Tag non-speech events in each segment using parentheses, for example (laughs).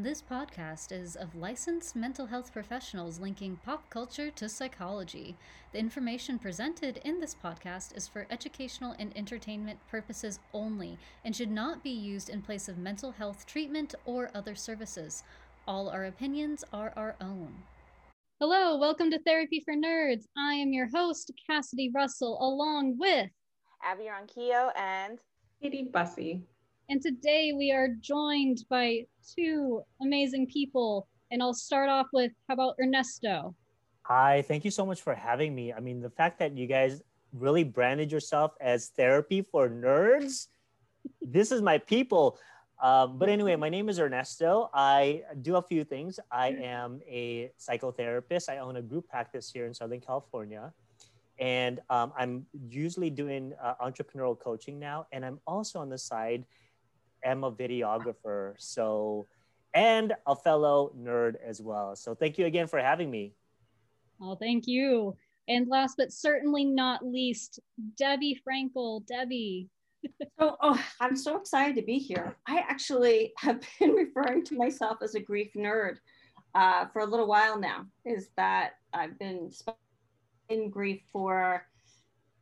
This podcast is of licensed mental health professionals linking pop culture to psychology. The information presented in this podcast is for educational and entertainment purposes only and should not be used in place of mental health treatment or other services. All our opinions are our own. Hello, welcome to Therapy for Nerds. I am your host, Cassidy Russell, along with Abby Ronquillo and Katie Bussey. And today we are joined by two amazing people. And I'll start off with how about Ernesto? Hi, thank you so much for having me. I mean, the fact that you guys really branded yourself as therapy for nerds, this is my people. Um, but anyway, my name is Ernesto. I do a few things. I am a psychotherapist. I own a group practice here in Southern California. And um, I'm usually doing uh, entrepreneurial coaching now. And I'm also on the side am a videographer. So, and a fellow nerd as well. So, thank you again for having me. Oh, thank you. And last but certainly not least, Debbie Frankel. Debbie. so, oh, I'm so excited to be here. I actually have (laughs) been referring to myself as a grief nerd uh, for a little while now. Is that I've been in grief for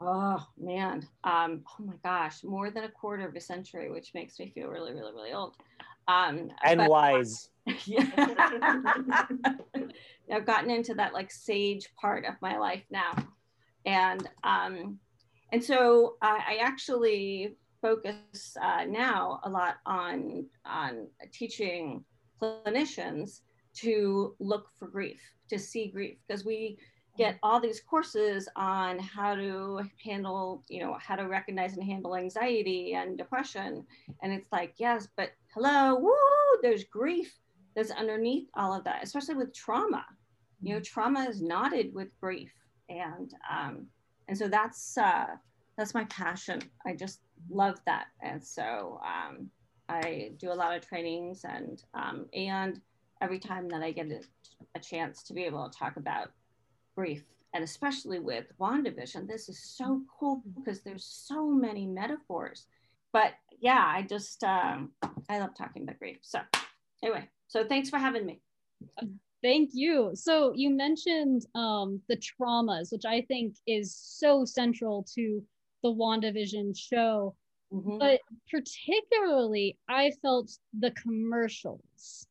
Oh man, um, oh my gosh, more than a quarter of a century, which makes me feel really, really, really old. Um, and but, wise. (laughs) Yeah. (laughs) I've gotten into that like sage part of my life now, and um, and so I, I actually focus uh, now a lot on on teaching clinicians to look for grief, to see grief, because we get all these courses on how to handle, you know, how to recognize and handle anxiety and depression. And it's like, yes, but hello, woo, there's grief that's underneath all of that, especially with trauma. You know, trauma is knotted with grief. And um, and so that's uh that's my passion. I just love that. And so um I do a lot of trainings and um and every time that I get a, a chance to be able to talk about grief and especially with WandaVision, this is so cool because there's so many metaphors. But yeah, I just um, I love talking about grief. So anyway, so thanks for having me. Thank you. So you mentioned um, the traumas, which I think is so central to the WandaVision show. Mm-hmm. But particularly, I felt the commercials.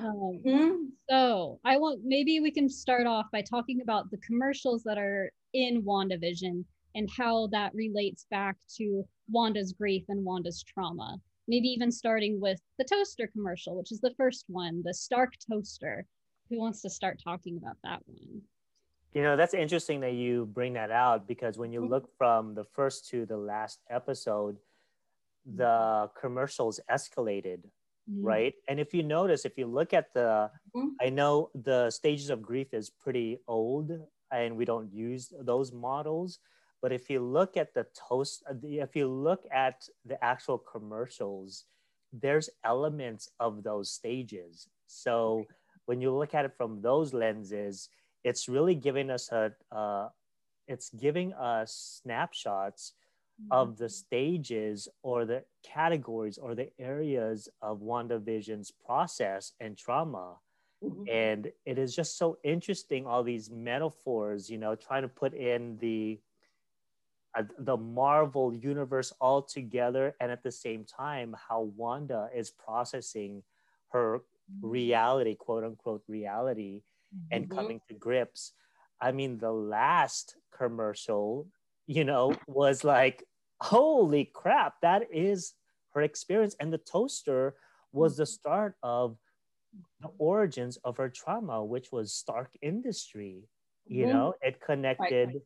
Um, mm-hmm. So I want maybe we can start off by talking about the commercials that are in WandaVision and how that relates back to Wanda's grief and Wanda's trauma. Maybe even starting with the toaster commercial, which is the first one, the Stark toaster. Who wants to start talking about that one? You know, that's interesting that you bring that out because when you mm-hmm. look from the first to the last episode, the commercials escalated mm-hmm. right? And if you notice, if you look at the, mm-hmm. I know the stages of grief is pretty old and we don't use those models. But if you look at the toast, if you look at the actual commercials, there's elements of those stages. So when you look at it from those lenses, it's really giving us a, uh, it's giving us snapshots of the stages or the categories or the areas of WandaVision's process and trauma. Mm-hmm. And it is just so interesting, all these metaphors, you know, trying to put in the uh, the Marvel universe all together, and at the same time, how Wanda is processing her mm-hmm. reality, quote unquote reality, mm-hmm. and coming to grips. I mean, the last commercial you know, was like, holy crap, that is her experience. And the toaster was the mm-hmm. start of the origins of her trauma, which was Stark Industry. You mm-hmm. know, it connected, right,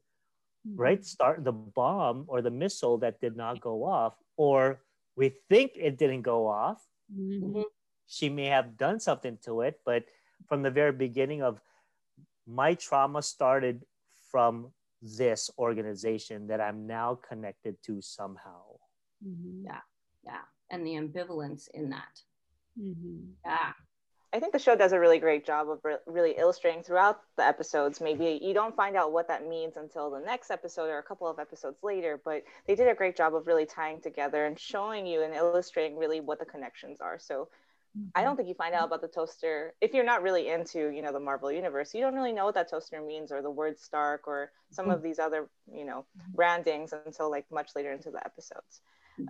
right. Mm-hmm. Start the bomb or the missile that did not go off, or we think it didn't go off. Mm-hmm. She may have done something to it, but from the very beginning of my trauma started from this organization that I'm now connected to somehow. Mm-hmm. Yeah, yeah, and the ambivalence in that. Mm-hmm. Yeah. I think the show does a really great job of re- really illustrating throughout the episodes. Maybe you don't find out what that means until the next episode or a couple of episodes later, but they did a great job of really tying together and showing you and illustrating really what the connections are. So I don't mm-hmm. think you find out about the toaster if you're not really into, you know, the Marvel universe. You don't really know what that toaster means or the word Stark or some of mm-hmm. these other, you know, mm-hmm. brandings until like much later into the episodes.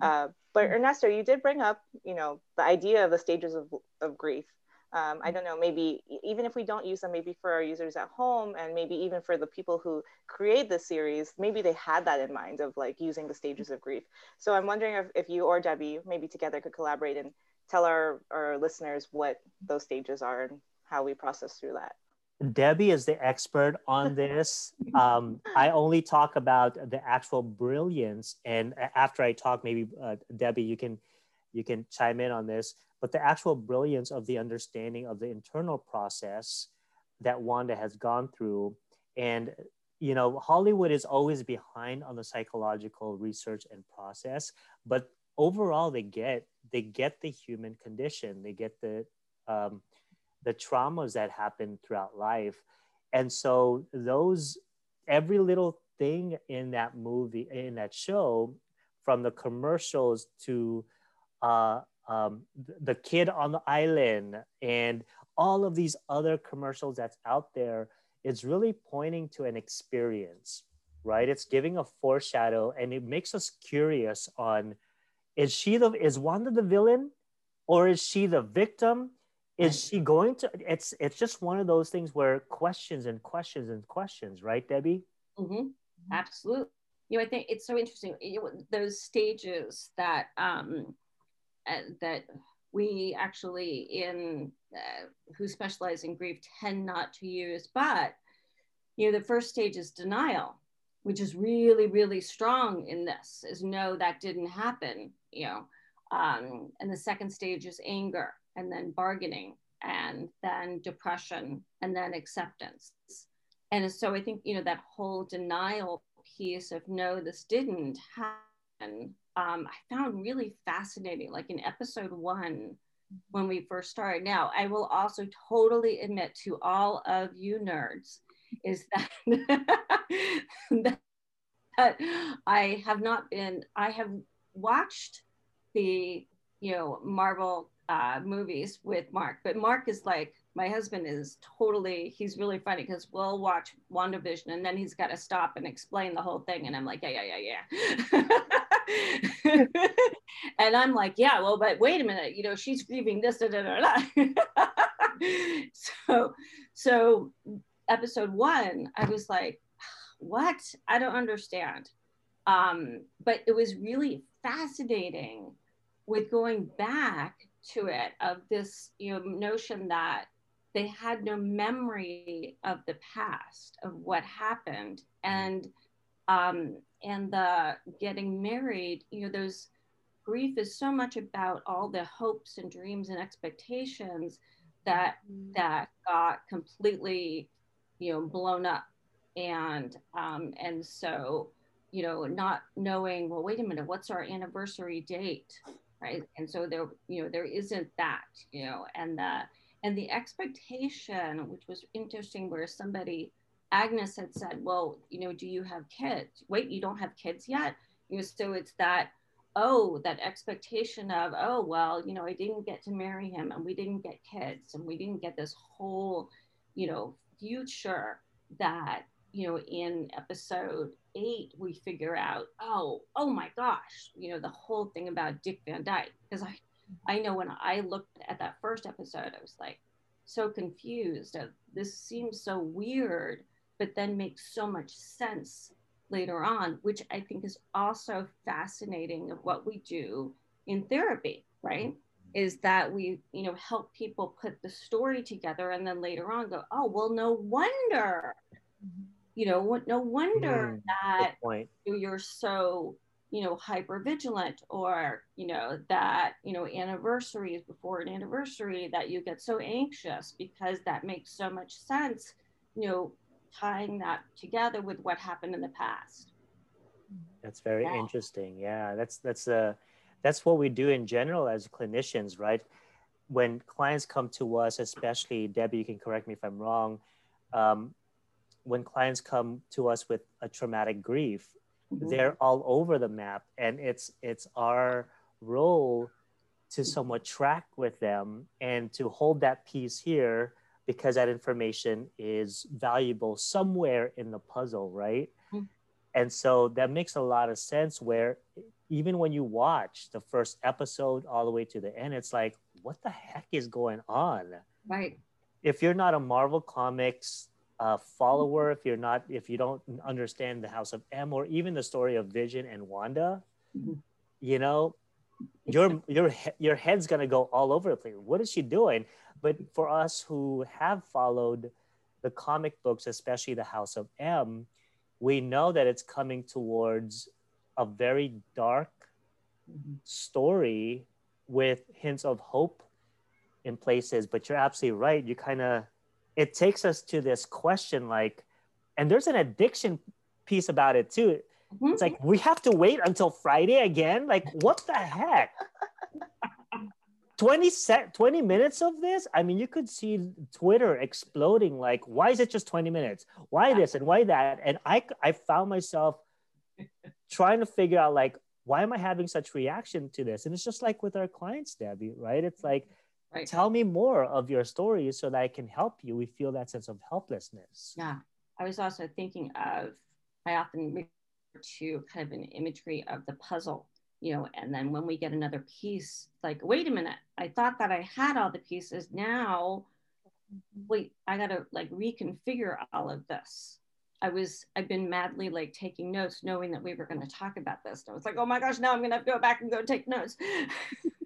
Uh, but Ernesto, you did bring up, you know, the idea of the stages of, of grief. Um, I don't know, maybe even if we don't use them, maybe for our users at home and maybe even for the people who create the series, maybe they had that in mind of like using the stages of grief. So I'm wondering if, if you or Debbie maybe together could collaborate and tell our, our listeners what those stages are and how we process through that. Debbie is the expert on this. (laughs) Um, I only talk about the actual brilliance, and after I talk, maybe uh, Debbie, you can you can chime in on this. But the actual brilliance of the understanding of the internal process that Wanda has gone through, and you know, Hollywood is always behind on the psychological research and process, but overall, they get they get the human condition, they get the um, the traumas that happen throughout life. And so those every little thing in that movie in that show from the commercials to uh, um, the kid on the island and all of these other commercials that's out there it's really pointing to an experience right it's giving a foreshadow and it makes us curious on is she the is wanda the villain or is she the victim? Is she going to it's it's just one of those things where questions and questions and questions right debbie? Mm-hmm. absolutely you know i think it's so interesting know, those stages that um uh, that we actually in uh, who specialize in grief tend not to use but you know the first stage is denial which is really really strong in this is no that didn't happen you know um, and the second stage is anger and then bargaining and then depression and then acceptance. And so i think you know that whole denial piece of no this didn't happen um, i found really fascinating. Like in episode one when we first started. Now i will also totally admit to all of you nerds is (laughs) that, that i have not been i have watched the you know marvel uh, movies with Mark, but Mark is like, my husband is totally, he's really funny because we'll watch WandaVision and then he's got to stop and explain the whole thing. And I'm like, yeah, yeah, yeah, yeah. (laughs) and I'm like, yeah, well, but wait a minute, you know, she's grieving this, da, da, da, (laughs) so, so episode one, I was like, what? I don't understand. Um, but it was really fascinating with going back to it of this you know notion that they had no memory of the past of what happened. And um and the getting married you know those grief is so much about all the hopes and dreams and expectations that mm-hmm. that got completely you know blown up. And um and so you know not knowing well wait a minute what's our anniversary date right? And so there you know there isn't that you know and the and the expectation which was interesting where somebody agnes had said well you know do you have kids? Wait you don't have kids yet? You know so it's that oh that expectation of oh well you know i didn't get to marry him and we didn't get kids and we didn't get this whole you know future that you know in episode eight, we figure out, oh, oh my gosh, you know, the whole thing about Dick Van Dyke. Because I, I know when I looked at that first episode, I was like so confused. Of, this seems so weird, but then makes so much sense later on, which I think is also fascinating of what we do in therapy, right? Is that we, you know, help people put the story together and then later on go, oh, well, no wonder mm-hmm. You know no wonder mm, that you're so you know hyper vigilant or you know that you know anniversaries before an anniversary that you get so anxious because that makes so much sense you know tying that together with what happened in the past. That's very yeah. interesting. Yeah that's that's uh that's what we do in general as clinicians right? When clients come to us especially debbie you can correct me if i'm wrong um, when clients come to us with a traumatic grief, mm-hmm. they're all over the map, and it's it's our role to somewhat track with them and to hold that piece here because that information is valuable somewhere in the puzzle, right? Mm-hmm. And so that makes a lot of sense where even when you watch the first episode all the way to the end, it's like, what the heck is going on? Right. If you're not a Marvel Comics uh, follower, if you're not, if you don't understand the House of M or even the story of Vision and Wanda, mm-hmm. you know, your your your head's gonna go all over the place. What is she doing? But for us who have followed the comic books, especially the House of M, we know that it's coming towards a very dark mm-hmm. story with hints of hope in places. But you're absolutely right. You kind of it takes us to this question like, and there's an addiction piece about it too. Mm-hmm. It's like we have to wait until Friday again. Like, what the heck? 20 set 20 minutes of this i mean you could see twitter exploding like why is it just 20 minutes why this and why that and i i found myself trying to figure out like why am i having such reaction to this and it's just like with our clients debbie right it's like right. tell me more of your stories so that i can help you. We feel that sense of helplessness. Yeah. I was also thinking of i often refer to kind of an imagery of the puzzle you know and then when we get another piece like wait a minute i thought that i had all the pieces. Now wait i gotta like reconfigure all of this. I was i've been madly like taking notes knowing that we were going to talk about this. And i was like oh my gosh now i'm going to go back and go take notes (laughs)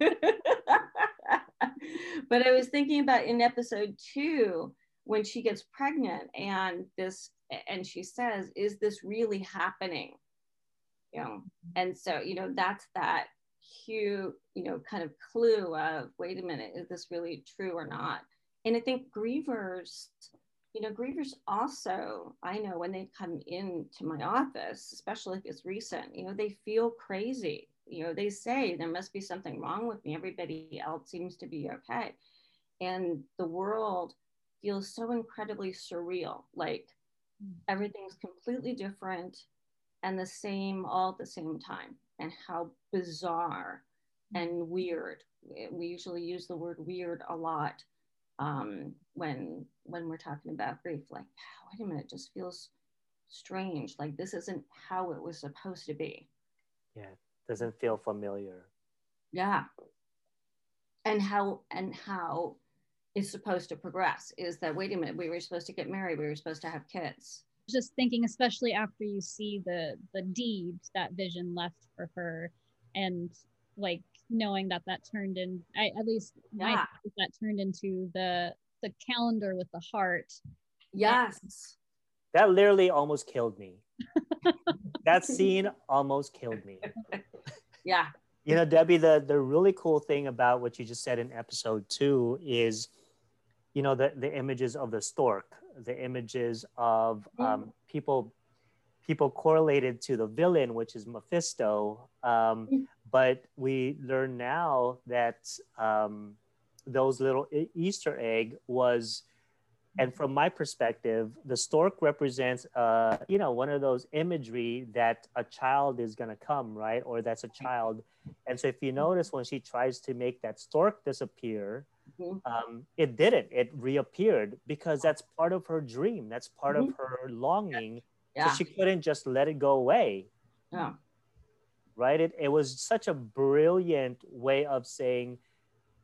but i was thinking about in episode two when she gets pregnant and this and she says is this really happening? You know and so you know that's that cue you know kind of clue of wait a minute is this really true or not? And i think grievers you know grievers also i know when they come into my office especially if it's recent you know they feel crazy you know they say there must be something wrong with me. Everybody else seems to be okay. And the world feels so incredibly surreal like hmm. everything's completely different and the same all at the same time and how bizarre and weird. We usually use the word weird a lot um, when when we're talking about grief like oh, wait a minute it just feels strange like this isn't how it was supposed to be. Yeah doesn't feel familiar. Yeah. And how and how it's supposed to progress is that wait a minute we were supposed to get married we were supposed to have kids. Just thinking especially after you see the the deed that vision left for her and like knowing that that turned in I, at least yeah. that turned into the the calendar with the heart. Yes. That literally almost killed me. (laughs) That scene almost killed me (laughs) yeah you know debbie the the really cool thing about what you just said in episode two is you know the the images of the stork the images of mm. um, people people correlated to the villain, which is Mephisto. Um, mm. but we learn now that um, those little Easter egg was, and from my perspective, the stork represents, uh, you know, one of those imagery that a child is going to come, right? Or that's a child. And so if you notice when she tries to make that stork disappear, Mm-hmm. Um, it didn't. It reappeared because that's part of her dream. That's part mm-hmm. of her longing. Yeah. So she couldn't just let it go away. Yeah. Right. It, it was such a brilliant way of saying,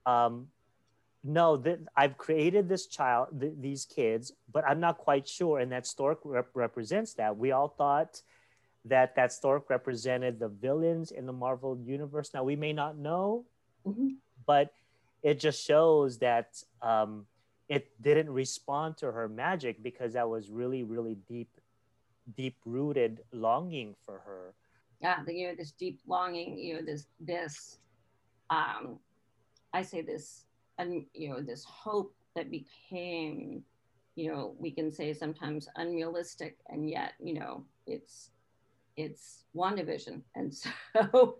um, no, that I've created this child, th- these kids, but I'm not quite sure. And that stork rep- represents that. We all thought that that stork represented the villains in the Marvel universe. Now we may not know, mm-hmm. but it just shows that um, it didn't respond to her magic because that was really really deep deep rooted longing for her yeah you know this deep longing you know this this um i say this and you know this hope that became you know we can say sometimes unrealistic and yet you know it's it's WandaVision and (laughs) so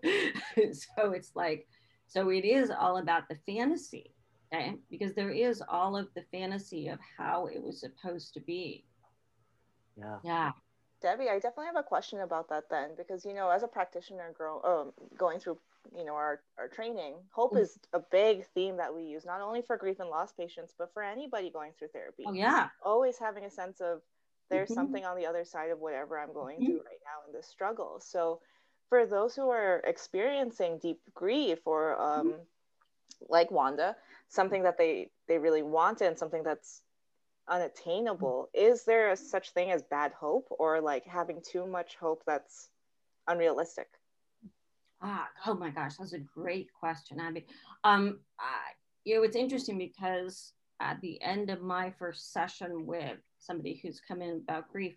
so it's like so it is all about the fantasy, okay? Because there is all of the fantasy of how it was supposed to be. Yeah. Yeah. Debbie, I definitely have a question about that then, because you know, as a practitioner, girl, um, going through you know our, our training. Hope is a big theme that we use not only for grief and loss patients but for anybody going through therapy. Oh yeah. Always having a sense of there's mm-hmm. something on the other side of whatever i'm going mm-hmm. through right now in this struggle. So for those who are experiencing deep grief or um, mm-hmm. like wanda something that they they really want and something that's unattainable is there a such thing as bad hope or like having too much hope that's unrealistic oh my gosh that's a great question abby. Um I, you know it's interesting because at the end of my first session with somebody who's come in about grief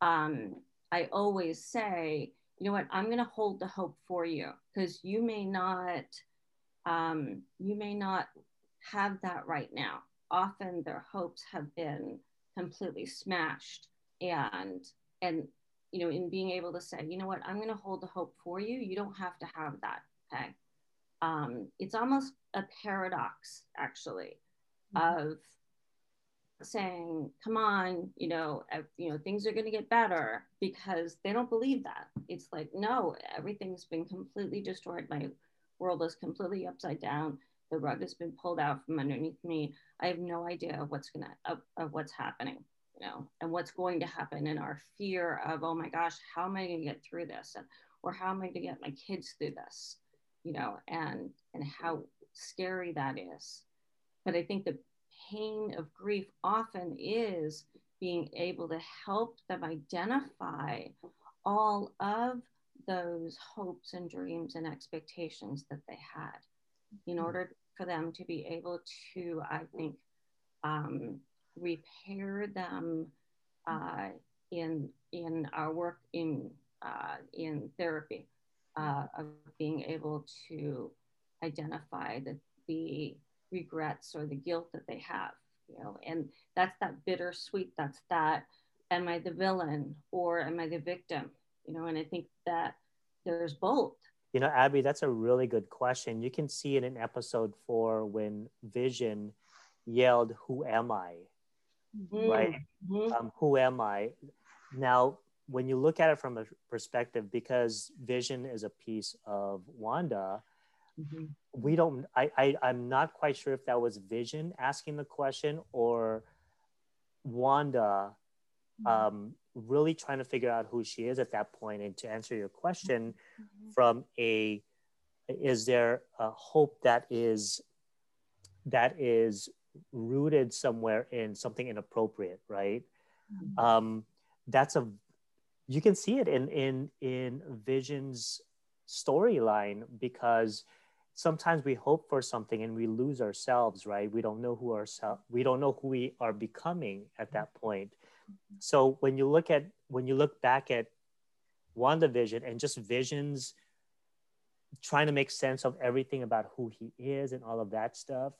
um i always say you know what? I'm going to hold the hope for you because you may not um you may not have that right now. Often their hopes have been completely smashed and and you know in being able to say you know what? I'm going to hold the hope for you. You don't have to have that okay? Um, it's almost a paradox actually mm-hmm. of saying come on you know uh, you know things are going to get better because they don't believe that. It's like no everything's been completely destroyed. My world is completely upside down. The rug has been pulled out from underneath me. I have no idea of what's gonna of, of what's happening know and what's going to happen and our fear of oh my gosh how am i going to get through this? And or how am i going to get my kids through this? You know and and how scary that is. But i think the pain of grief often is being able to help them identify all of those hopes and dreams and expectations that they had in mm-hmm. order for them to be able to, I think, um, repair them uh, in in our work in uh, in therapy uh, of being able to identify the, the regrets or the guilt that they have you know and that's that bittersweet that's that am i the villain or am i the victim you know and i think that there's both you know, Abby, that's a really good question. You can see it in episode four when Vision yelled, Who am I? Mm-hmm. Right? Mm-hmm. Um, who am I? Now, when you look at it from a perspective, because Vision is a piece of Wanda, mm-hmm. we don't, I, I, I'm not quite sure if that was Vision asking the question or Wanda mm-hmm. um, really trying to figure out who she is at that point. and to answer your question mm-hmm. from a is there a hope that is that is rooted somewhere in something inappropriate right? Mm-hmm. um, that's a you can see it in in in vision's storyline because sometimes we hope for something and we lose ourselves right? We don't know who ourselves we don't know who we are becoming at that point. So when you look at when you look back at WandaVision and just visions trying to make sense of everything about who he is and all of that stuff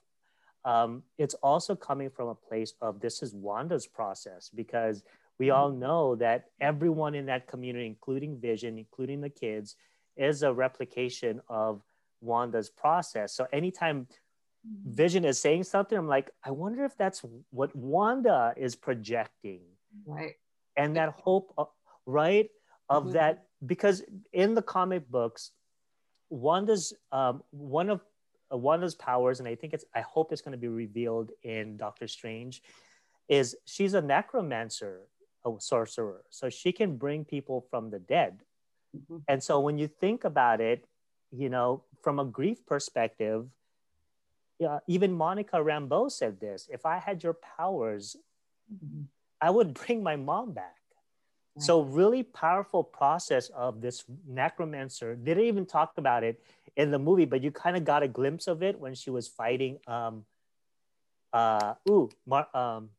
um, it's also coming from a place of this is wanda's process because we all mm-hmm. know that everyone in that community including vision including the kids is a replication of wanda's process so anytime mm-hmm. vision is saying something i'm like i wonder if that's what wanda is projecting right and that hope uh, right of mm-hmm. that because in the comic books wanda's um, one of uh, wanda's powers and i think it's i hope it's going to be revealed in doctor strange is she's a necromancer a sorcerer so she can bring people from the dead mm-hmm. and so when you think about it you know from a grief perspective yeah, even Monica Rambeau said this. If I had your powers, mm-hmm. I would (laughs) bring my mom back. Right. So really powerful process of this necromancer. They didn't even talk about it in the movie, but you kind of got a glimpse of it when she was fighting. Um, uh, ooh, Mar- um,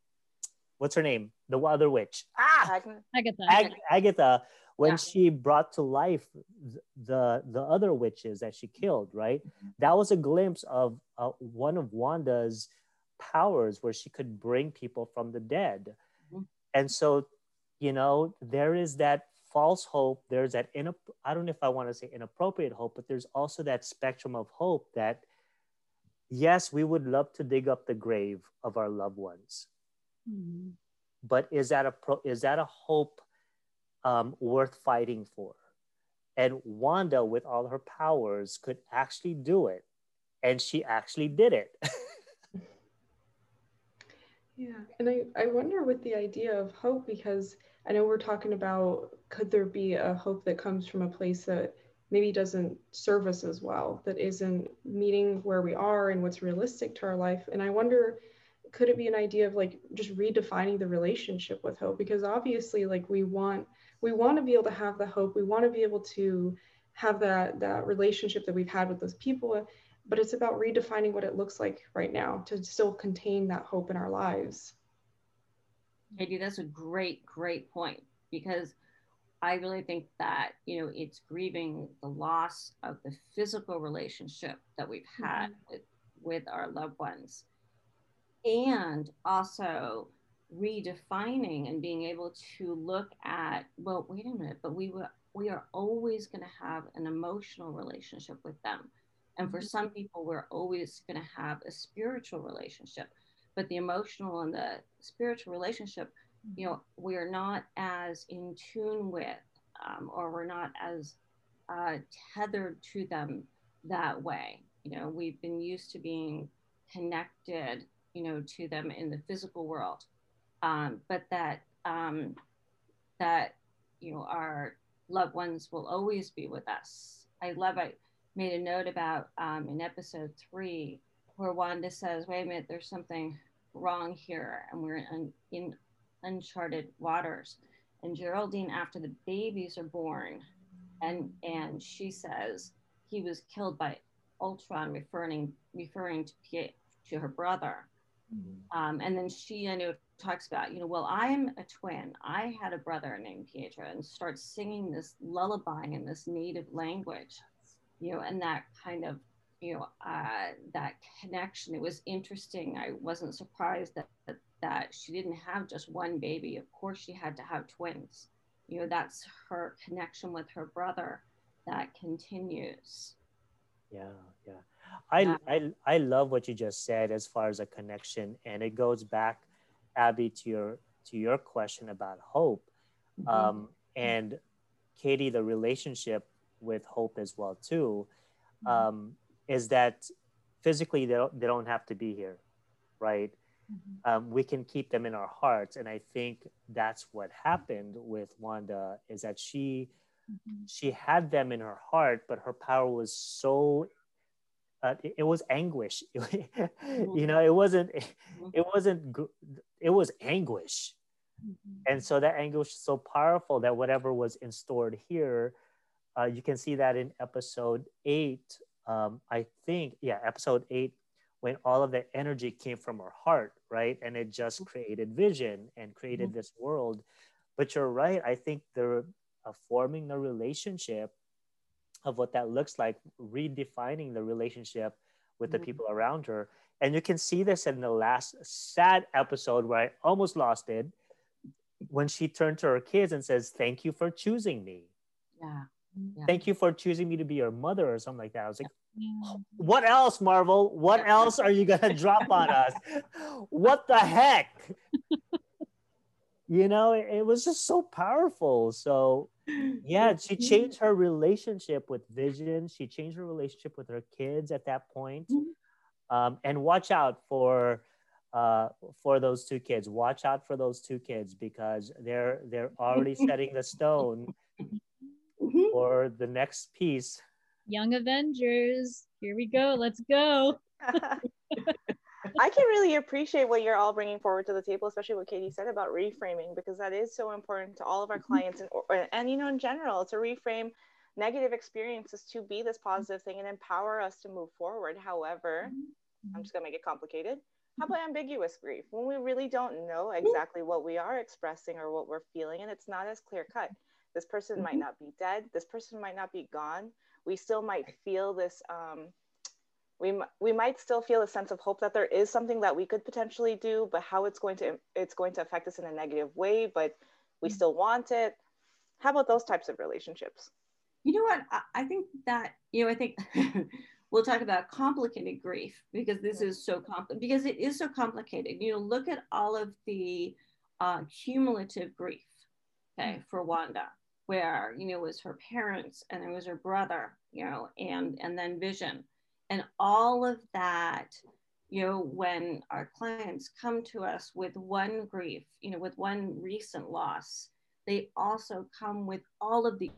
what's her name? The other witch. Ah, Agatha. Ag- Agatha. When yeah. she brought to life the the other witches that she killed, right? Mm-hmm. That was a glimpse of uh, one of Wanda's powers, where she could bring people from the dead and so you know there is that false hope there's that in i don't know if i want to say inappropriate hope but there's also that spectrum of hope that yes we would love to dig up the grave of our loved ones mm-hmm. but is that a pro, is that a hope um, worth fighting for And Wanda, with all her powers, could actually do it. And she actually did it. (laughs) (laughs) yeah. And I, I wonder with the idea of hope, because I know we're talking about could there be a hope that comes from a place that maybe doesn't serve us as well, that isn't meeting where we are and what's realistic to our life. And I wonder, could it be an idea of like just redefining the relationship with hope? Because obviously, like we want we want to be able to have the hope we want to be able to have that that relationship that we've had with those people but it's about redefining what it looks like right now to still contain that hope in our lives Katie, that's a great, great point because I really think that, you know, it's grieving the loss of the physical relationship that we've had mm-hmm. with, with our loved ones. And also redefining and being able to look at well wait a minute but we were we are always going to have an emotional relationship with them and for mm-hmm. some people we're always going to have a spiritual relationship but the emotional and the spiritual relationship you know we're not as in tune with um, or we're not as uh, tethered to them that way you know we've been used to being connected you know to them in the physical world um, but that um, that you know our loved ones will always be with us. I love. I made a note about um, in episode three where Wanda says, "Wait a minute, there's something wrong here, and we're in, in uncharted waters." And Geraldine, after the babies are born, and and she says he was killed by Ultron, referring referring to P- to her brother. Mm-hmm. Um, and then she, I know, talks about, you know, well, I'm a twin. I had a brother named Pietro and starts singing this lullaby in this native language, you know, and that kind of, you know, uh, that connection. It was interesting. I wasn't surprised that, that, that she didn't have just one baby. Of course, she had to have twins. You know, that's her connection with her brother that continues. Yeah, yeah. I, I, I love what you just said as far as a connection, and it goes back Abby, to your to your question about hope, mm-hmm. um, and Katie, the relationship with hope as well too, mm-hmm. um, is that physically they don't, they don't have to be here, right? Mm-hmm. Um, we can keep them in our hearts, and I think that's what happened with Wanda is that she mm-hmm. she had them in her heart, but her power was so uh, it, it, was anguish (laughs) you know it wasn't it wasn't it was anguish mm-hmm. and so that anguish is so powerful that whatever was installed here uh, you can see that in episode eight um, i think yeah episode eight when all of the energy came from her heart right and it just created vision and created mm-hmm. this world but you're right i think they're uh, forming the relationship of what that looks like, redefining the relationship with the mm-hmm. people around her. And you can see this in the last sad episode where I almost lost it when she turned to her kids and says, Thank you for choosing me. Yeah. yeah. Thank you for choosing me to be your mother or something like that. I was like, What else, Marvel? What else are you going (laughs) to drop on us? What the heck? you know, it, it was just so powerful. So, yeah she changed her relationship with vision she changed her relationship with her kids at that point mm-hmm. um, and watch out for uh, for those two kids watch out for those two kids because they're they're already (laughs) setting the stone mm-hmm. for the next piece young avengers here we go let's go (laughs) I can really appreciate what you're all bringing forward to the table, especially what Katie said about reframing, because that is so important to all of our mm-hmm. clients and, and you know, in general, to reframe negative experiences to be this positive thing and empower us to move forward. However, mm-hmm. I'm just gonna make it complicated. How about ambiguous grief? When we really don't know exactly what we are expressing or what we're feeling, and it's not as clear cut. This person might mm-hmm. not be dead. This person might not be gone. We still might feel this um, we, we might still feel a sense of hope that there is something that we could potentially do but how it's going to it's going to affect us in a negative way but we mm. still want it. How about those types of relationships? You know what? I think that you know i think (laughs) we'll talk about complicated grief because this is so complicated because it is so complicated. You know look at all of the uh, cumulative grief okay mm. for wanda where you know it was her parents and it was her brother you know and and then vision and all of that you know when our clients come to us with one grief you know with one recent loss they also come with all of the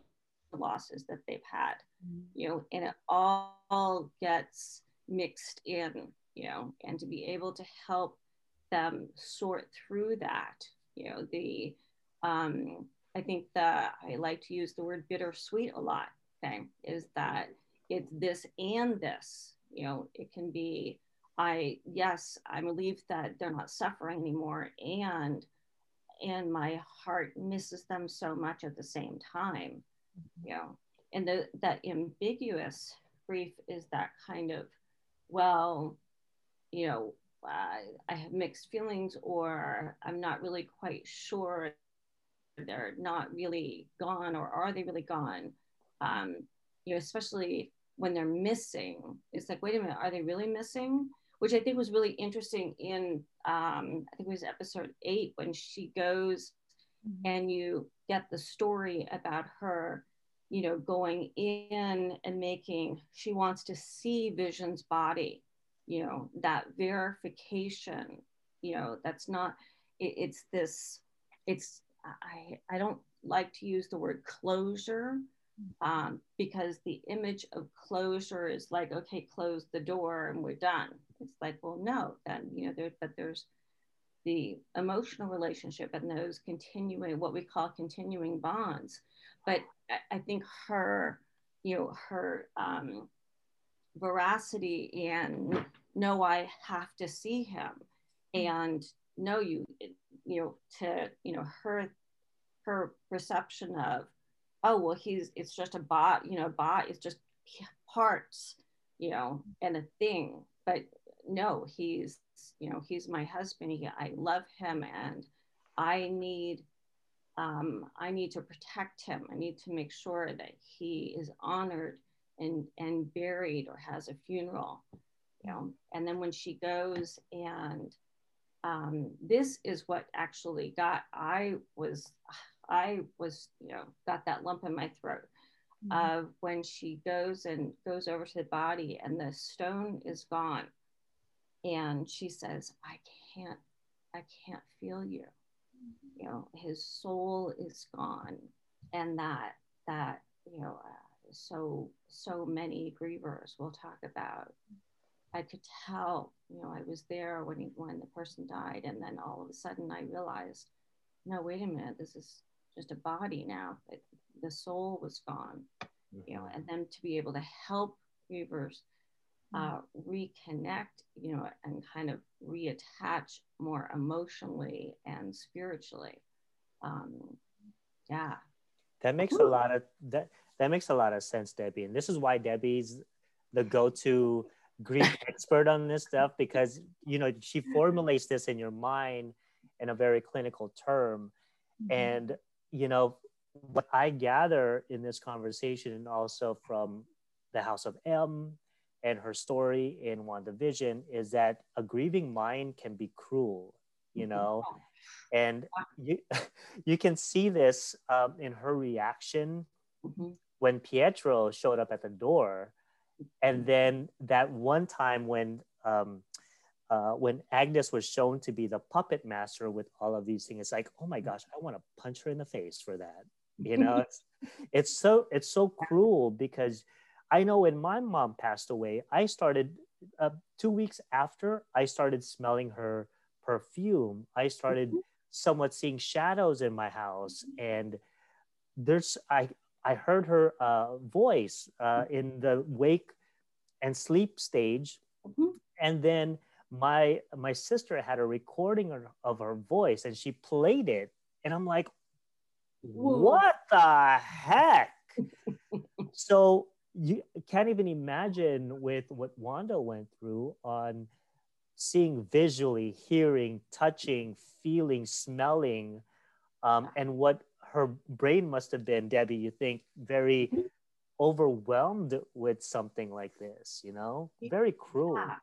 losses that they've had mm-hmm. you know and it all gets mixed in you know and to be able to help them sort through that you know the um i think that i like to use the word bittersweet a lot okay is that it's this and this you know it can be i yes i'm relieved that they're not suffering anymore and and my heart misses them so much at the same time mm-hmm. you know and the, that ambiguous grief is that kind of well you know uh, i have mixed feelings or i'm not really quite sure they're not really gone or are they really gone um, you know especially when they're missing it's like wait a minute are they really missing which i think was really interesting in um, i think it was episode eight when she goes mm-hmm. and you get the story about her you know going in and making she wants to see vision's body you know that verification you know that's not it, it's this it's i i don't like to use the word closure um, because the image of closure is like okay close the door and we're done. It's like well no then you know there but there's the emotional relationship and those continuing what we call continuing bonds. But i, I think her you know her um, veracity and no i have to see him and no you you know to you know her her perception of oh well he's it's just a bot you know bot is just parts you know and a thing. But no he's you know he's my husband. He, i love him and i need um, i need to protect him. I need to make sure that he is honored and and buried or has a funeral you know. And then when she goes and um, this is what actually got i was I was, you know, got that lump in my throat mm-hmm. of when she goes and goes over to the body and the stone is gone. And she says, I can't, I can't feel you. Mm-hmm. You know, his soul is gone. And that, that, you know, uh, so, so many grievers will talk about. I could tell, you know, I was there when he, when the person died, and then all of a sudden I realized, no, wait a minute, this is just a body now. It, the soul was gone, mm-hmm. you know, and then to be able to help grievers uh, reconnect, you know, and kind of reattach more emotionally and spiritually. Um, yeah. That makes a lot of that. That makes a lot of sense, Debbie. And this is why Debbie's the go-to grief expert on this stuff because you know she formulates this in your mind in a very clinical term, mm-hmm. and you know, what I gather in this conversation and also from the House of M and her story in WandaVision is that a grieving mind can be cruel, you mm-hmm. know, and you (laughs) you can see this um, in her reaction mm-hmm. when Pietro showed up at the door, and mm-hmm. then that one time when um, uh, when Agnes was shown to be the puppet master with all of these things, it's like, oh my gosh, I want to punch her in the face for that. You know, it's, (laughs) it's so it's so cruel because I know when my mom passed away, I started uh, two weeks after I started smelling her perfume. I started somewhat seeing shadows in my house, and there's I I heard her uh, voice uh, in the wake and sleep stage, mm-hmm. and then my my sister had a recording of her voice and she played it. And i'm like what the heck? (laughs) So you can't even imagine with what wanda went through on seeing visually hearing touching feeling smelling um, and what her brain must have been debbie you think very overwhelmed with something like this you know? Very cruel. Yeah.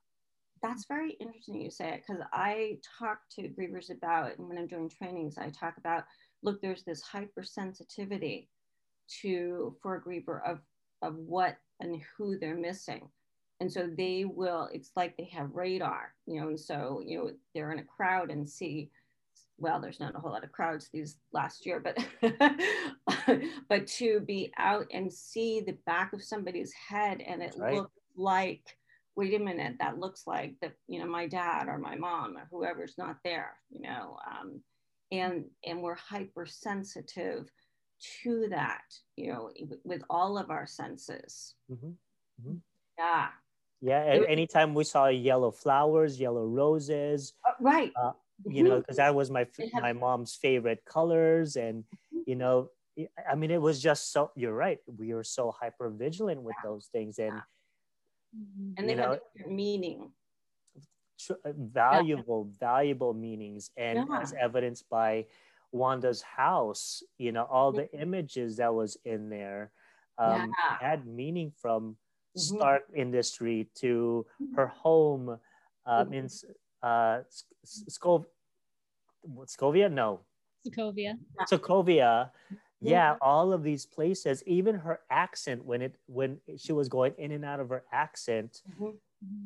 That's very interesting you say it because I talk to grievers about, and when I'm doing trainings, I talk about look, there's this hypersensitivity to for a griever of of what and who they're missing. And so they will it's like they have radar you know and so you know they're in a crowd and see well there's not a whole lot of crowds these last year but (laughs) but to be out and see the back of somebody's head and it right. looks like wait a minute that looks like that you know my dad or my mom or whoever's not there you know um, and and we're hypersensitive to that you know with all of our senses mm-hmm. Mm-hmm. yeah yeah anytime we saw yellow flowers yellow roses uh, right uh, you know because that was my my mom's favorite colors and you know i mean it was just so you're right we were so hyper vigilant with those things and and they know, have different meaning uh, valuable yeah. valuable meanings and yeah. as evidenced by wanda's house you know all the images that was in there um, yeah. had meaning from mm-hmm. stark industry to her home um, mm-hmm. in uh, Scov- Scovia? No. Sokovia. Sokovia. Yeah, all of these places, even her accent when it when she was going in and out of her accent, mm-hmm.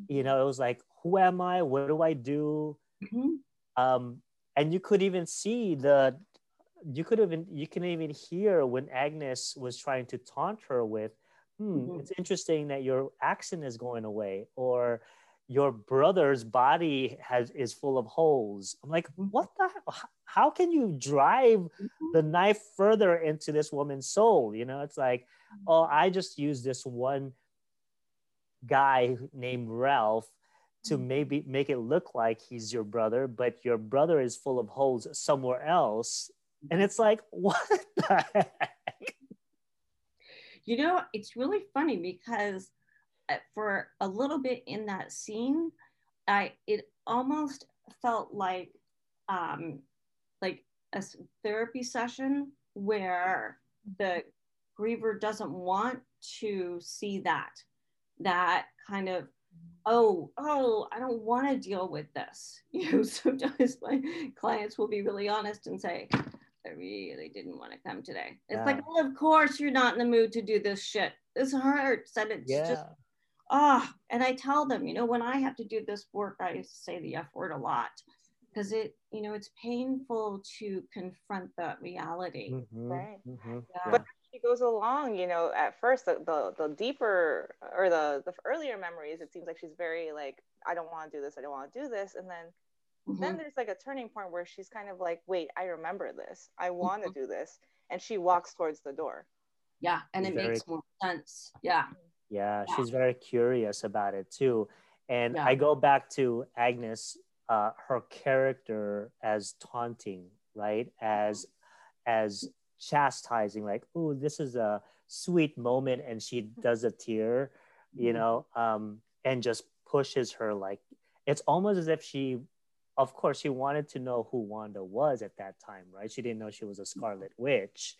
you know, it was like, who am I? What do I do? Mm-hmm. Um, and you could even see the you could even you can even hear when Agnes was trying to taunt her with, hmm, mm-hmm. it's interesting that your accent is going away, or your brother's body has is full of holes. I'm like, mm-hmm. what the how can you drive mm-hmm. the knife further into this woman's soul? You know, it's like, mm-hmm. oh, I just use this one guy named Ralph to maybe make it look like he's your brother, but your brother is full of holes somewhere else. And it's like, (laughs) what the heck? You know, it's really funny because for a little bit in that scene, I it almost felt like um, like a therapy session where the griever doesn't want to see that that kind of oh oh i don't want to deal with this (laughs) you know sometimes my clients will be really honest and say i really didn't want to come today it's yeah. like well, of course you're not in the mood to do this shit this hurts and it's yeah. just ah, oh, and I tell them, you know, when I have to do this work, I say the F word a lot because it, you know, it's painful to confront that reality. Mm-hmm. Right. Mm-hmm. Yeah. But she goes along, you know, at first the, the, the deeper or the, the earlier memories, it seems like she's very like, I don't want to do this. I don't want to do this. And then, mm-hmm. then there's like a turning point where she's kind of like, wait, I remember this. I want to mm-hmm. do this. And she walks towards the door. Yeah. And it very... makes more sense. Yeah. Mm-hmm. Yeah, she's very curious about it too. And yeah. I go back to Agnes, uh, her character as taunting, right? As as chastising, like, oh, this is a sweet moment, and she does a tear, you mm-hmm. know, um, and just pushes her like it's almost as if she of course she wanted to know who Wanda was at that time, right? She didn't know she was a Scarlet Witch,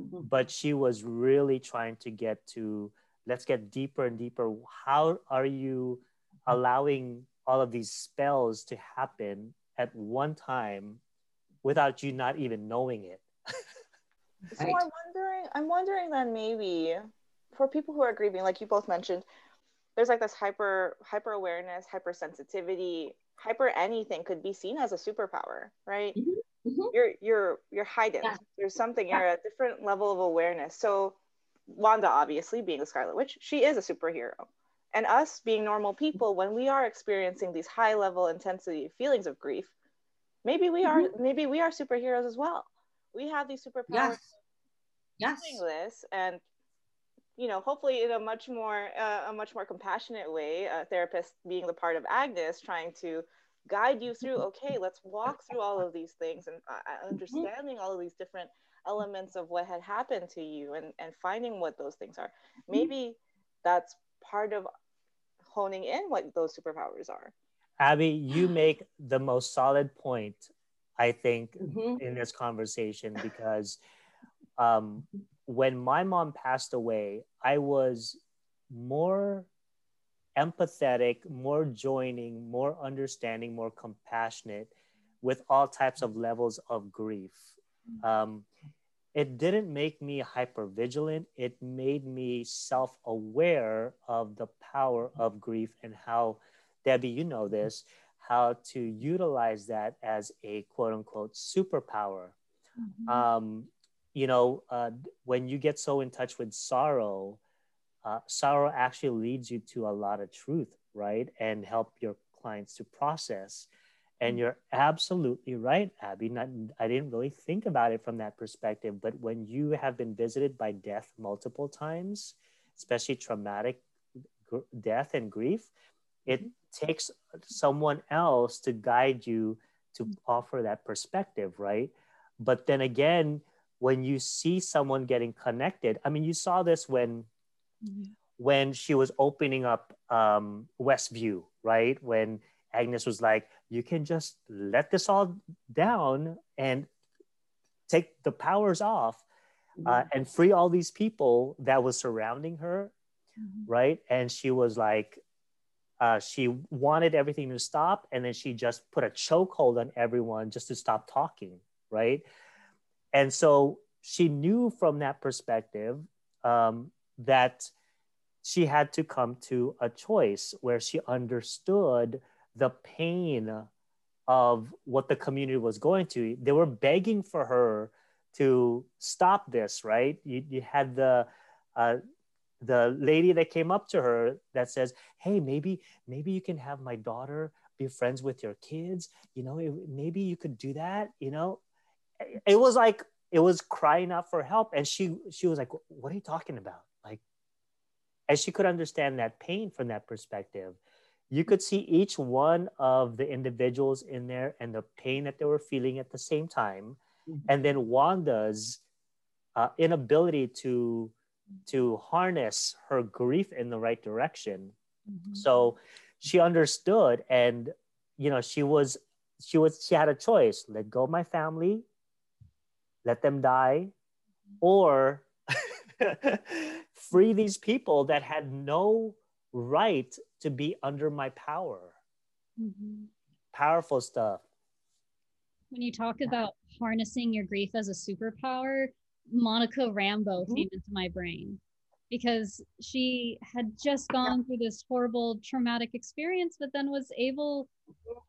mm-hmm. but she was really trying to get to let's get deeper and deeper. How are you allowing all of these spells to happen at one time without you not even knowing it? (laughs) so right. I'm wondering, I'm wondering then maybe for people who are grieving, like you both mentioned, there's like this hyper hyper awareness, hypersensitivity, hyper anything could be seen as a superpower, right? Mm-hmm. Mm-hmm. You're you're you're heightened. Yeah. There's something you're at a different level of awareness. So Wanda, obviously, being the Scarlet Witch, she is a superhero. And us being normal people, when we are experiencing these high level intensity feelings of grief, maybe we are mm-hmm. maybe we are superheroes as well. We have these superpowers yes. doing this and you know hopefully in a much more uh, a much more compassionate way a therapist being the part of agnes trying to guide you through okay let's walk through all of these things and uh, uh mm-hmm. understanding all of these different elements of what had happened to you and, and finding what those things are. Mm-hmm. Maybe that's part of honing in what those superpowers are. Abby, you (sighs) make the most solid point, I think, mm-hmm. in this conversation because um, when my mom passed away, I was more empathetic, more joining, more understanding, more compassionate with all types of levels of grief. Um, it didn't make me hyper vigilant. It made me self aware of the power of grief and how, Debbie, you know this, how to utilize that as a quote unquote superpower. Mm-hmm. Um, you know, uh, when you get so in touch with sorrow, uh, sorrow actually leads you to a lot of truth, right? And help your clients to process. And you're absolutely right, Abby. Not, I didn't really think about it from that perspective. But when you have been visited by death multiple times, especially traumatic gr- death and grief, it mm-hmm. takes someone else to guide you to offer that perspective, right? But then again, when you see someone getting connected, I mean, you saw this when mm-hmm. when she was opening up um, Westview, right? When Agnes was like, you can just let this all down and take the powers off uh, mm-hmm. and free all these people that was surrounding her, mm-hmm. right? And she was like, uh, she wanted everything to stop, and then she just put a chokehold on everyone just to stop talking, right? And so she knew from that perspective um, that she had to come to a choice where she understood the pain of what the community was going to. They were begging for her to stop this, right? You, you had the uh, the lady that came up to her that says, "Hey, maybe maybe you can have my daughter be friends with your kids. You know, it, maybe you could do that. You know." It was like it was crying out for help, and she she was like, "What are you talking about?" Like, as she could understand that pain from that perspective you could see each one of the individuals in there and the pain that they were feeling at the same time mm-hmm. and then wanda's uh, inability to to harness her grief in the right direction mm-hmm. so she understood and you know she was she was she had a choice let go of my family let them die or (laughs) free these people that had no right to be under my power. Mm-hmm. Powerful stuff. When you talk about harnessing your grief as a superpower, Monica Rambeau mm-hmm. came into my brain because she had just gone through this horrible traumatic experience, but then was able.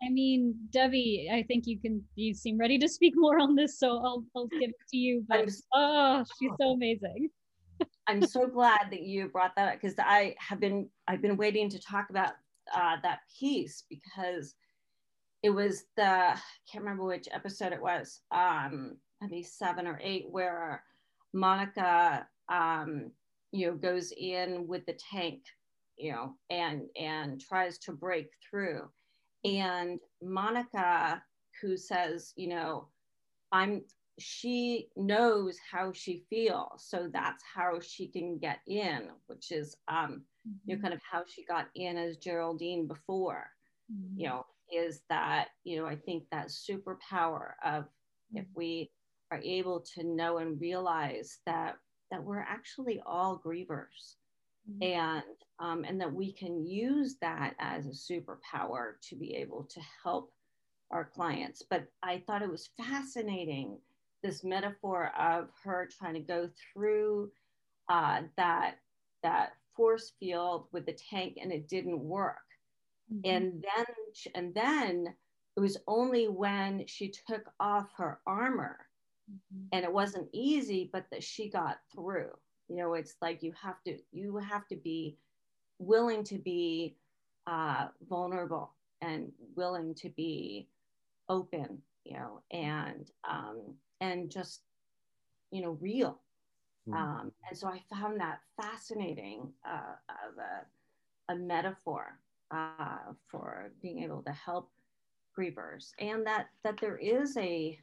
I mean, Debbie, I think you can. You seem ready to speak more on this, so I'll I'll give it to you. But oh, she's so amazing. I'm so glad that you brought that up because I have been I've been waiting to talk about uh, that piece because it was the I can't remember which episode it was um maybe seven or eight where Monica um you know goes in with the tank you know and and tries to break through. And Monica who says you know I'm she knows how she feels so that's how she can get in which is um mm-hmm. you know mm-hmm. kind of how she got in as geraldine before mm-hmm. you know is that you know i think that superpower of mm-hmm. if we are able to know and realize that that we're actually all grievers mm-hmm. and um, and that we can use that as a superpower to be able to help our clients but i thought it was fascinating this metaphor of her trying to go through uh, that that force field with the tank and it didn't work mm-hmm. and then and then it was only when she took off her armor mm-hmm. and it wasn't easy but that she got through you know it's like you have to you have to be willing to be uh, vulnerable and willing to be open you know and um, and just you know real mm. um, and so i found that fascinating uh, of a, a metaphor uh, for being able to help grievers and that that there is a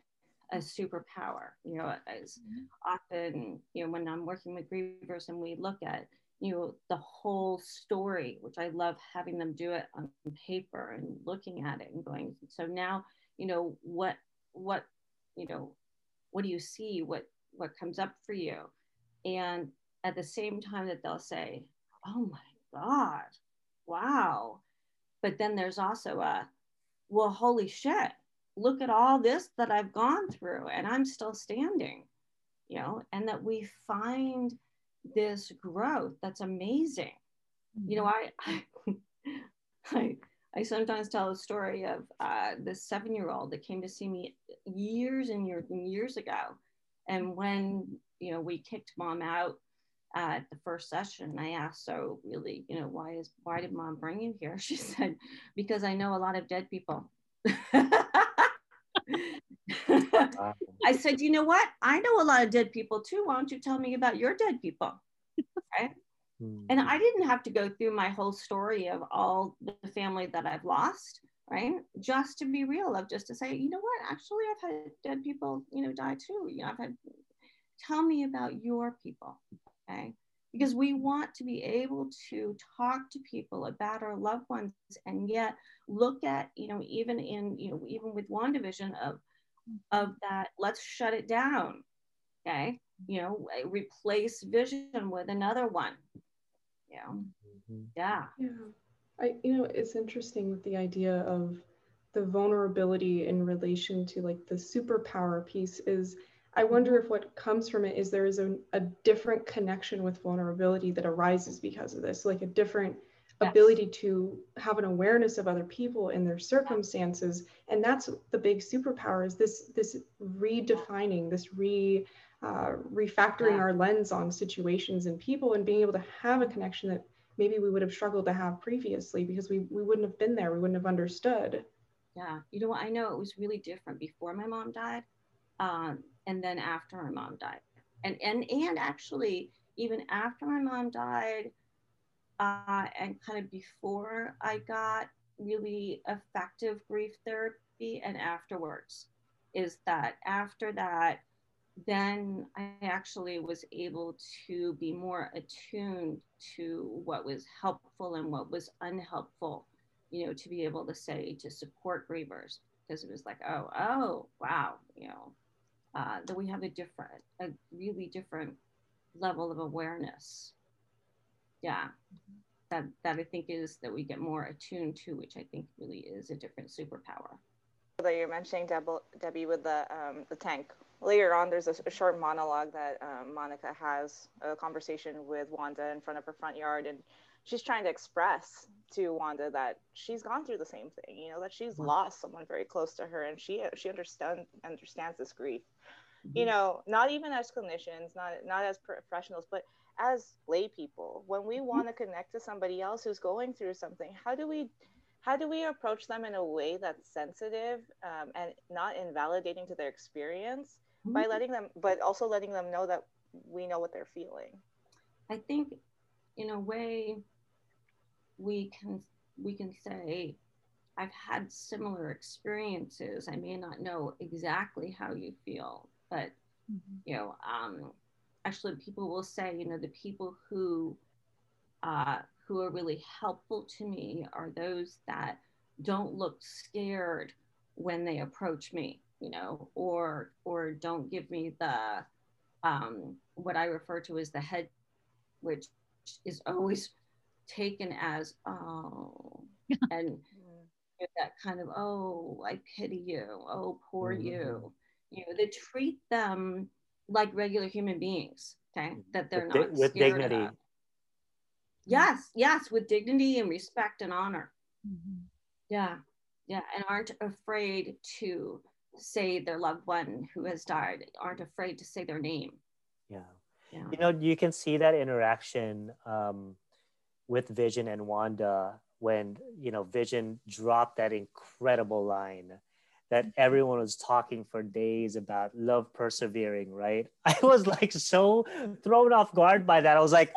a superpower you know as mm-hmm. often you know when i'm working with grievers and we look at you know the whole story which i love having them do it on paper and looking at it and going so now you know what what you know what do you see what what comes up for you and at the same time that they'll say oh my god wow but then there's also a well holy shit look at all this that i've gone through and i'm still standing you know, and that we find this growth that's amazing. You know, mm-hmm. I, (laughs) I, I sometimes tell a story of uh, this seven year old that came to see me years and years and years ago. And when, you know, we kicked mom out at the first session, I asked, so really, you know, why is, why did mom bring you here? (laughs) She said, because I know a lot of dead people. I said, you know what? I know a lot of dead people too. Why don't you tell me about your dead people? Right. Hmm. And I didn't have to go through my whole story of all the family that I've lost, right? Just to be real, of just to say, you know what? Actually, I've had dead people, you know, die too. You know, I've had. Tell me about your people, okay? Because we want to be able to talk to people about our loved ones, and yet look at, you know, even in, you know, even with WandaVision of, of that. Let's shut it down, okay? You know, replace vision with another one yeah. Mm-hmm. yeah. Yeah. I you know it's interesting with the idea of the vulnerability in relation to like the superpower piece is i wonder if what comes from it is there is a, a different connection with vulnerability that arises because of this like a different yes. ability to have an awareness of other people and their circumstances. And that's the big superpower is this this redefining this re uh, refactoring yeah. our lens on situations and people and being able to have a connection that maybe we would have struggled to have previously because we, we wouldn't have been there we wouldn't have understood yeah you know what i know it was really different before my mom died um, and then after my mom died and and and actually even after my mom died uh, and kind of before i got really effective grief therapy and afterwards is that after that then I actually was able to be more attuned to what was helpful and what was unhelpful, you know, to be able to say to support grievers because it was like, oh, oh, wow, you know, uh, that we have a different, a really different level of awareness. Yeah, that that I think is that we get more attuned to, which I think really is a different superpower. That you're mentioning, Debbie, with the um, the tank later on, there's a, a short monologue that um, Monica has a conversation with Wanda in front of her front yard, and she's trying to express to Wanda that she's gone through the same thing. You know that she's lost someone very close to her, and she she understand understands this grief. Mm-hmm. You know, not even as clinicians, not not as professionals, but as lay people, when we mm-hmm. want to connect to somebody else who's going through something, how do we how do we approach them in a way that's sensitive um, and not invalidating to their experience mm-hmm. by letting them, but also letting them know that we know what they're feeling. I think, in a way, we can we can say, I've had similar experiences. I may not know exactly how you feel, but mm-hmm. you know, um, actually, people will say, you know, the people who uh, who are really helpful to me are those that don't look scared when they approach me you know, or or don't give me the um, what I refer to as the head, which is always taken as oh, (laughs) and that kind of oh, I pity you, oh, poor mm-hmm. you. You know, they treat them like regular human beings. Okay, that they're with not di- with dignity. Of. Yes, yes, with dignity and respect and honor. Mm-hmm. Yeah, yeah, and aren't afraid to say their loved one who has died aren't afraid to say their name. Yeah. yeah. You know, you can see that interaction um, with Vision and Wanda when, you know, Vision dropped that incredible line that mm-hmm. everyone was talking for days about love persevering, right? (laughs) I was like so thrown off guard by that. I was like,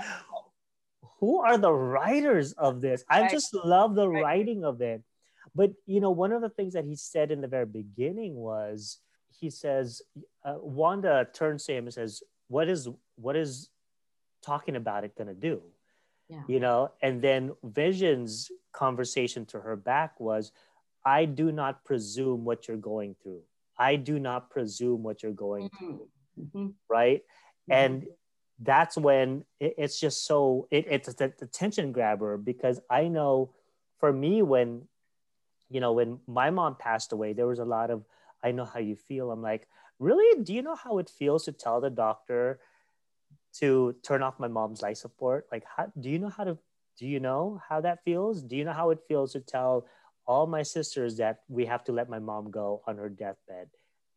who are the writers of this? I just love the writing of it. But you know, one of the things that he said in the very beginning was he says uh, Wanda turns to him and says, "What is what is talking about it going to do?" Yeah. You know, and then Vision's conversation to her back was, "I do not presume what you're going through. I do not presume what you're going mm-hmm. through." Mm-hmm. Right, mm-hmm. and that's when it, it's just so it, it's a, a attention grabber because I know for me when you know, when my mom passed away, there was a lot of I know how you feel. I'm like, really? Do you know how it feels to tell the doctor to turn off my mom's life support? Like, how, do you know how to, do you know how that feels? Do you know how it feels to tell all my sisters that we have to let my mom go on her deathbed?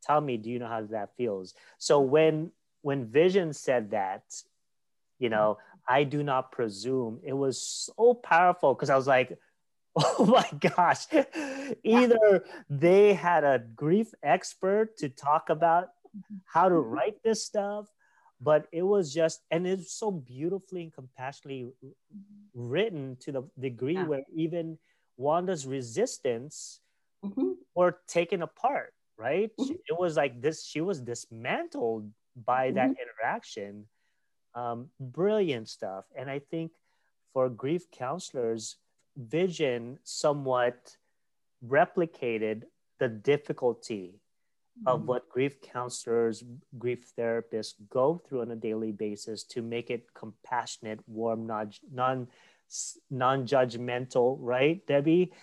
Tell me, do you know how that feels? So when, when Vision said that, you know, mm-hmm. I do not presume, it was so powerful because I was like, (laughs) oh my gosh either they had a grief expert to talk about how to mm-hmm. write this stuff but it was just and it's so beautifully and compassionately written to the degree yeah. where even wanda's resistance mm-hmm. were taken apart right mm-hmm. it was like this she was dismantled by that mm-hmm. interaction um, brilliant stuff and i think for grief counselors vision somewhat replicated the difficulty mm-hmm. of what grief counselors, grief therapists go through on a daily basis to make it compassionate, warm, non non judgmental, right, Debbie? Yeah.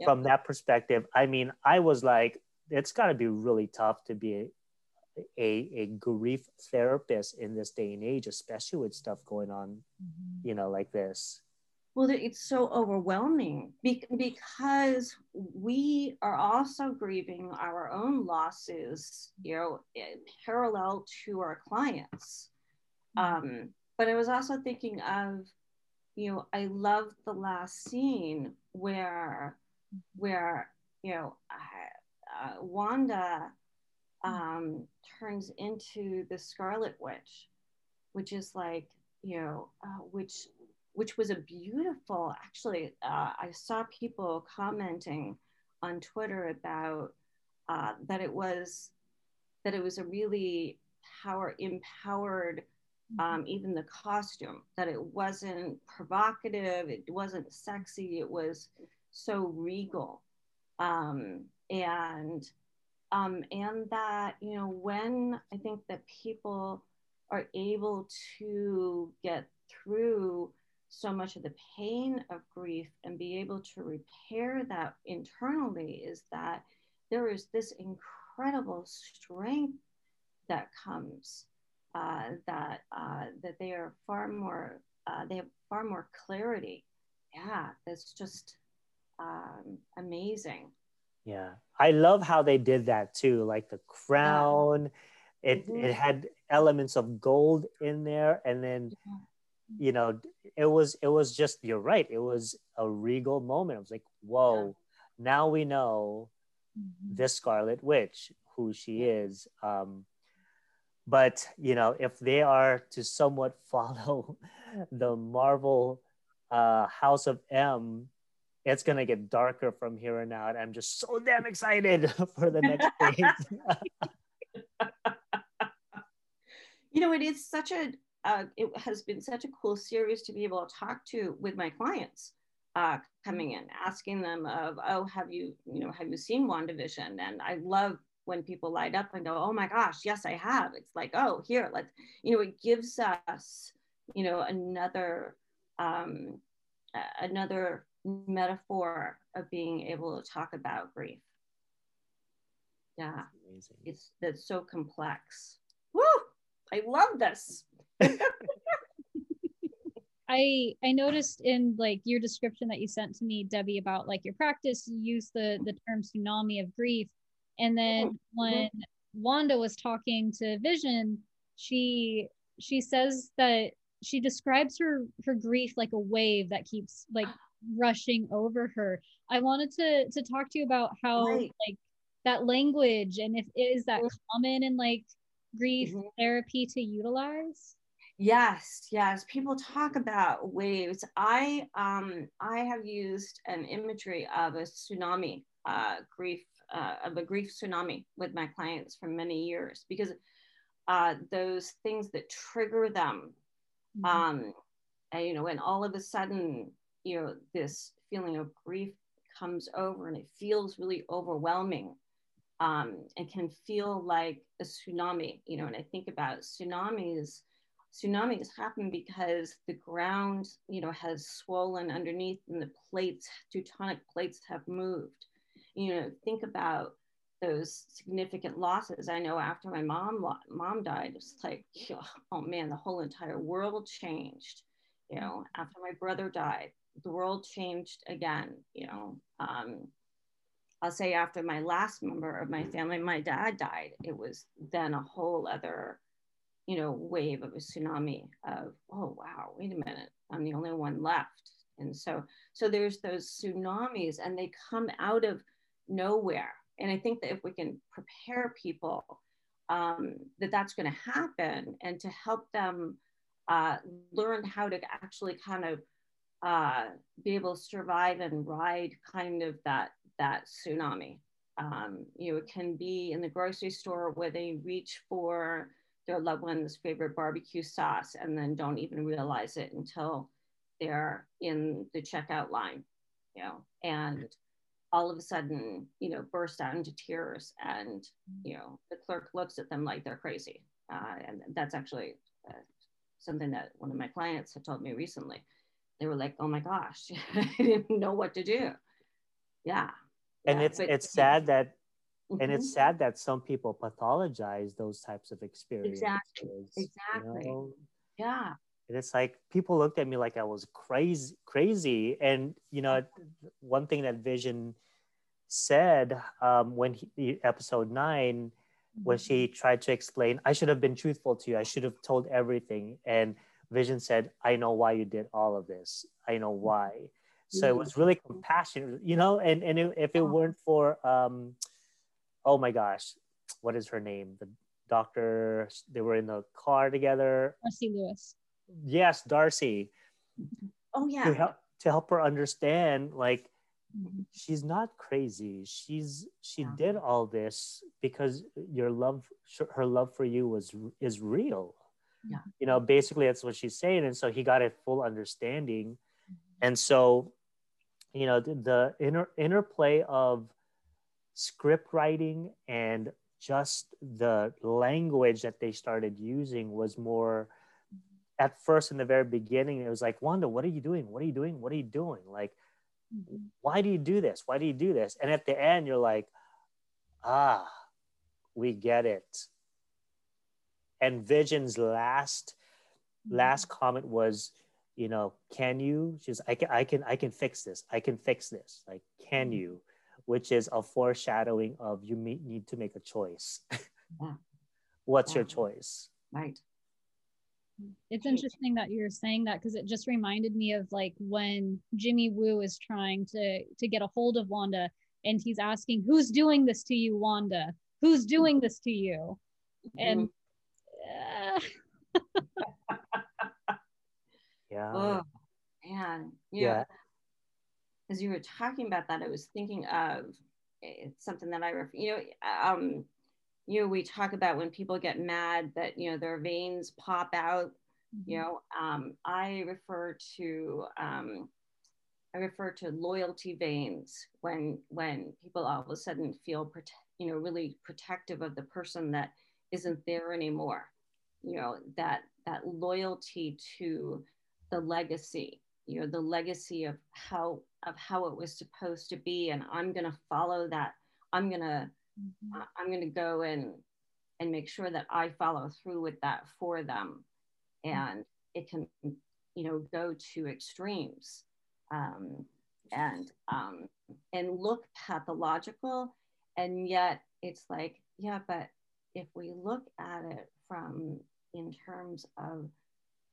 Yep. From that perspective, I mean, I was like, it's got to be really tough to be a, a, a, grief therapist in this day and age, especially with stuff going on, mm-hmm. you know, like this. Well, it's so overwhelming because we are also grieving our own losses, you know, parallel to our clients. Um, but I was also thinking of, you know, I love the last scene where, where you know, uh, Wanda um, turns into the Scarlet Witch, which is like, you know, uh, which which was a beautiful, actually, uh, I saw people commenting on Twitter about uh, that it was that it was a really power empowered mm-hmm. um, even the costume that it wasn't provocative it wasn't sexy it was so regal um, and um, and that you know when i think that people are able to get through so much of the pain of grief and be able to repair that internally is that there is this incredible strength that comes uh, that uh, that they are far more uh, they have far more clarity. Yeah that's just um, amazing. Yeah. I love how they did that too like the crown. Yeah. it mm-hmm. it had elements of gold in there and then yeah you know it was it was just you're right it was a regal moment. I was like whoa yeah. now we know mm-hmm. this scarlet witch who she is. Um but you know if they are to somewhat (laughs) follow the marvel uh house of m it's gonna get darker from here on out. I'm just so damn excited (laughs) for the next (laughs) phase. You know it is such a uh, it has been such a cool series to be able to talk to with my clients uh, coming in, asking them of, oh, have you, you know, have you seen WandaVision? And I love when people light up and go, oh my gosh, yes, I have. It's like, oh, here, let's, you know, it gives us, you know, another, um, another metaphor of being able to talk about grief. Yeah, it's that's so complex. Woo! I love this. I I noticed in like your description that you sent to me, Debbie, about like your practice, you use the the term tsunami of grief. And then mm-hmm. when Wanda was talking to Vision, she she says that she describes her her grief like a wave that keeps like rushing over her. I wanted to to talk to you about how right. like that language and if is that mm-hmm. common in like grief mm-hmm. therapy to utilize? Yes, yes. People talk about waves. I um I have used an imagery of a tsunami, uh, grief uh, of a grief tsunami with my clients for many years because uh, those things that trigger them, mm-hmm. um, and, you know, when all of a sudden you know this feeling of grief comes over and it feels really overwhelming um, and can feel like a tsunami. You know, and I think about tsunamis tsunamis happen because the ground, you know, has swollen underneath and the plates, tectonic plates have moved. You know, think about those significant losses. I know after my mom mom died, it's like, (laughs) oh man, the whole entire world changed. You know, after my brother died, the world changed again. You know, um, I'll say after my last member of my family, my dad died. It was then a whole other, you know, wave of a tsunami of, oh wow, wait a minute, I'm the only one left. And so, so there's those tsunamis, and they come out of nowhere and I think that if we can prepare people um, that that's going to happen and to help them uh, learn how to actually kind of uh, be able to survive and ride kind of that that tsunami. Um, you know, it can be in the grocery store where they reach for their loved one's favorite barbecue sauce and then don't even realize it until they're in the checkout line, you know, and all of a sudden, you know, burst out into tears. And, you know, the clerk looks at them like they're crazy. Uh, and that's actually uh, something that one of my clients had told me recently. They were like, oh my gosh, (laughs) I didn't know what to do. Yeah. And yeah, it's, but, it's sad that, mm-hmm. and it's mm-hmm. sad that some people pathologize those types of experiences. Exactly. Exactly. You know? Yeah. And it's like people looked at me like I was crazy, crazy. And you know, one thing that Vision said um, when he, episode nine, when she mm-hmm. tried to explain, I should have been truthful to you. I should have told everything. And Vision said, I know why you did all of this. I know mm-hmm. why. So it was really compassionate, you know. And and if it weren't for, um, oh my gosh, what is her name? The doctor. They were in the car together. Darcy Lewis yes darcy oh yeah to help to help her understand like mm-hmm. she's not crazy she's she yeah. did all this because your love her love for you was is real yeah you know basically that's what she's saying and so he got a full understanding mm-hmm. and so you know the, the inner interplay of script writing and just the language that they started using was more at first in the very beginning, it was like, Wanda, what are you doing? What are you doing? What are you doing? Like, mm-hmm. why do you do this? Why do you do this? And at the end, you're like, ah, we get it. And Vision's last mm-hmm. last comment was, you know, can you? She's, I can, I can, I can fix this. I can fix this. Like, can mm-hmm. you? Which is a foreshadowing of you need to make a choice. Yeah. (laughs) What's yeah. your choice? Right it's interesting that you're saying that because it just reminded me of like when Jimmy Woo is trying to to get a hold of Wanda and he's asking who's doing this to you Wanda who's doing this to you and uh... yeah (laughs) oh man yeah as you were talking about that I was thinking of it's something that I ref- you know um you know, we talk about when people get mad that, you know, their veins pop out, mm-hmm. you know, um, I refer to, um, I refer to loyalty veins when, when people all of a sudden feel, prote- you know, really protective of the person that isn't there anymore, you know, that, that loyalty to the legacy, you know, the legacy of how, of how it was supposed to be. And I'm going to follow that. I'm going to, mm-hmm. i'm going to go and and make sure that i follow through with that for them mm-hmm. and it can you know go to extremes um, and um, and look pathological and yet it's like yeah but if we look at it from in terms of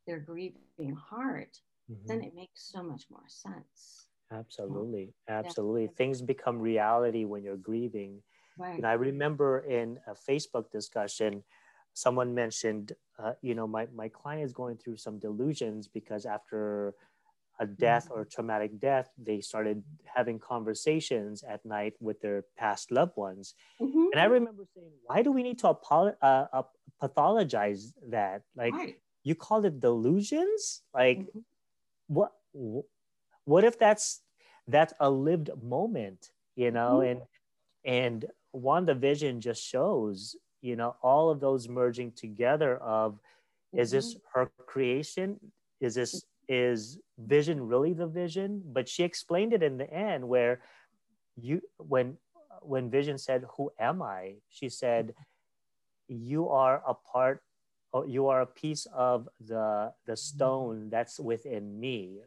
their grieving heart mm-hmm. then it makes so much more sense absolutely absolutely yeah. things become reality when you're grieving Right. And I remember in a Facebook discussion, someone mentioned, uh, you know, my, my client is going through some delusions because after a death mm-hmm. or traumatic death, they started having conversations at night with their past loved ones. Mm-hmm. And I remember saying, why do we need to apolo- uh, uh, pathologize that? Like, right. you call it delusions? Like, mm-hmm. What, what if that's, that's a lived moment, you know? Mm-hmm. And, and WandaVision just shows, you know, all of those merging together of mm-hmm. is this mm-hmm. her creation? Is this is vision really the vision? But she explained it in the end where you when when Vision said, "Who am I?" she said, "You are a part. You are a piece of the the stone that's within me.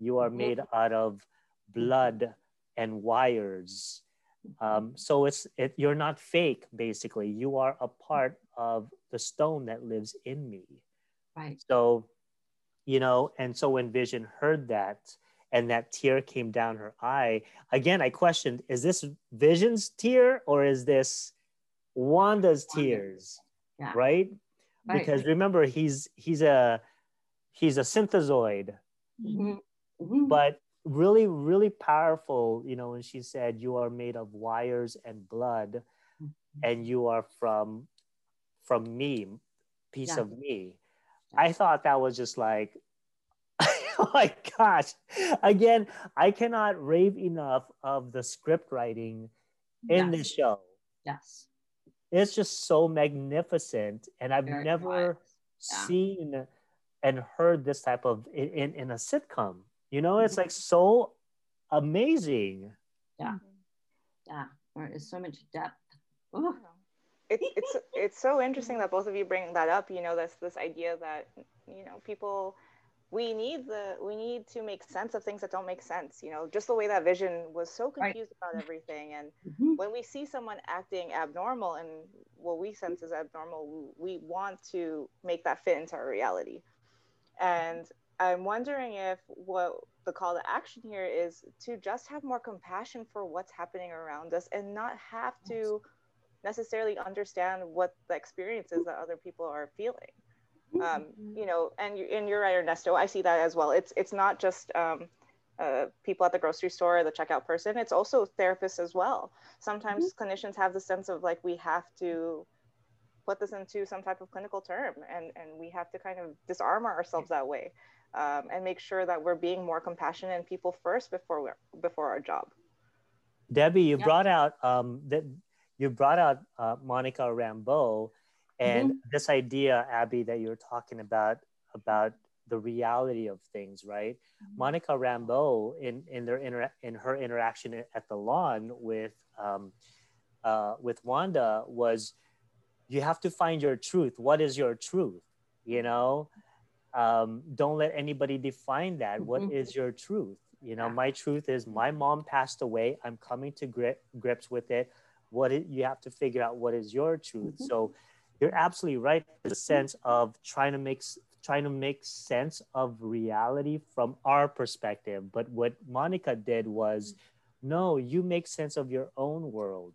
You are made out of blood and wires." Um, so it's it, you're not fake. Basically, you are a part of the stone that lives in me. Right. So, you know, and so when Vision heard that, and that tear came down her eye. Again, I questioned, is this Vision's tear or is this Wanda's tears? Yeah. Right? Right. Because remember, he's he's a he's a synthezoid, Mhm. Mhm. but really, really powerful, you know, when she said, You are made of wires and blood, and you are from from me, piece Yeah. of me. I thought that was just like (laughs) oh my gosh. Again, I cannot rave enough of the script writing in Yes. this show. Yes. It's just so magnificent. And I've Very never. Yeah. seen and heard this type of in, in, in a sitcom. You know, it's like mm-hmm. so amazing. Yeah. Yeah. There is so much depth. Ooh. it's it's it's so interesting that both of you bring that up you know this this idea that you know people we need the we need to make sense of things that don't make sense you know just the way that vision was so Right. confused about everything. And Mhm. when we see someone acting abnormal and what we sense is abnormal we want to make that fit into our reality. And i'm wondering if what the call to action here is to just have more compassion for what's happening around us and not have to necessarily understand what the experiences that other people are feeling um, you know and, you, and you're right ernesto i see that as well. It's it's not just um, uh, people at the grocery store or the checkout person it's also therapists as well. Sometimes clinicians have the sense of like we have to put this into some type of clinical term and and we have to kind of disarm ourselves that way um, and make sure that we're being more compassionate and people first before we're before our job. Debbie, you Yeah. brought out um, that you brought out uh, Monica Rambeau, and Mm-hmm. this idea, Abby, that you were talking about about the reality of things, right? Mm-hmm. Monica Rambeau, in in their inter- in her interaction at the lawn with um, uh, with Wanda, was you have to find your truth. What is your truth? You know, um, don't let anybody define that. What Mhm. is your truth? You know, my truth is my mom passed away. I'm coming to grip, grips with it. What you have to figure out what is your truth. Mhm. So you're absolutely right. The sense of trying to make trying to make sense of reality from our perspective. But what Monica did was, no, you make sense of your own world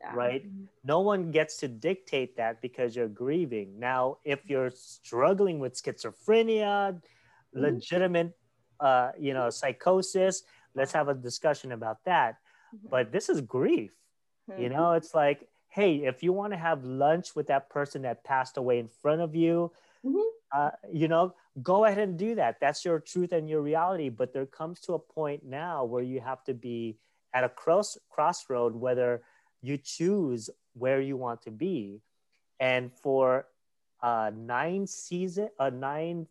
Yeah. right? Mm-hmm. No one gets to dictate that because you're grieving. Now, if mm-hmm. you're struggling with schizophrenia, mm-hmm. legitimate, uh, you know, psychosis, let's have a discussion about that. But this is grief. You know, it's like, hey, if you want to have lunch with that person that passed away in front of you, Mhm. uh, you know, go ahead and do that. That's your truth and your reality. But there comes to a point now where you have to be at a cross crossroad whether you choose where you want to be. And for uh, nine season, a nine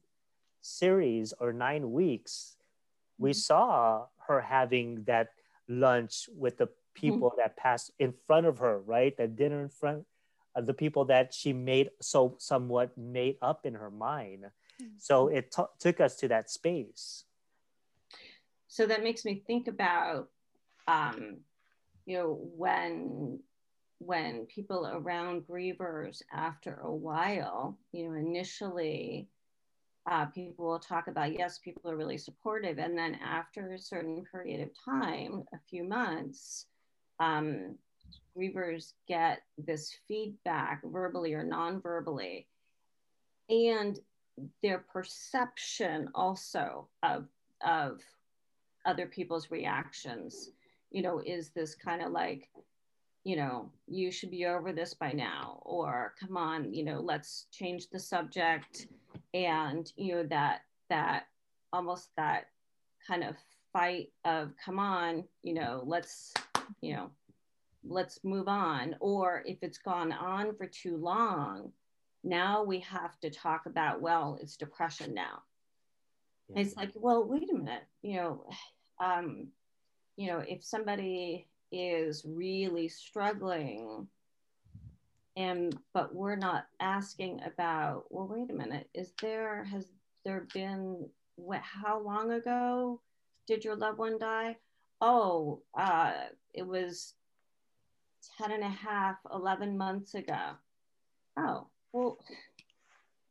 series or nine weeks, we saw her having that lunch with the people that passed in front of her, right? That dinner in front of the people that she made so somewhat made up in her mind. So it t- took us to that space. so that makes me think about um, you know when when people around grievers after a while you know initially uh, people will talk about yes people are really supportive and then after a certain period of time a few months um, grievers get this feedback verbally or non-verbally and their perception also of of other people's reactions you know is this kind of like you know you should be over this by now or come on you know let's change the subject. And you know that that almost that kind of fight of come on you know let's you know let's move on. Or if it's gone on for too long now we have to talk about well it's depression now. It's like well wait a minute you know um you know if somebody is really struggling and but we're not asking about well wait a minute is there has there been what how long ago did your loved one die oh uh it was 10 and a half 11 months ago. Oh well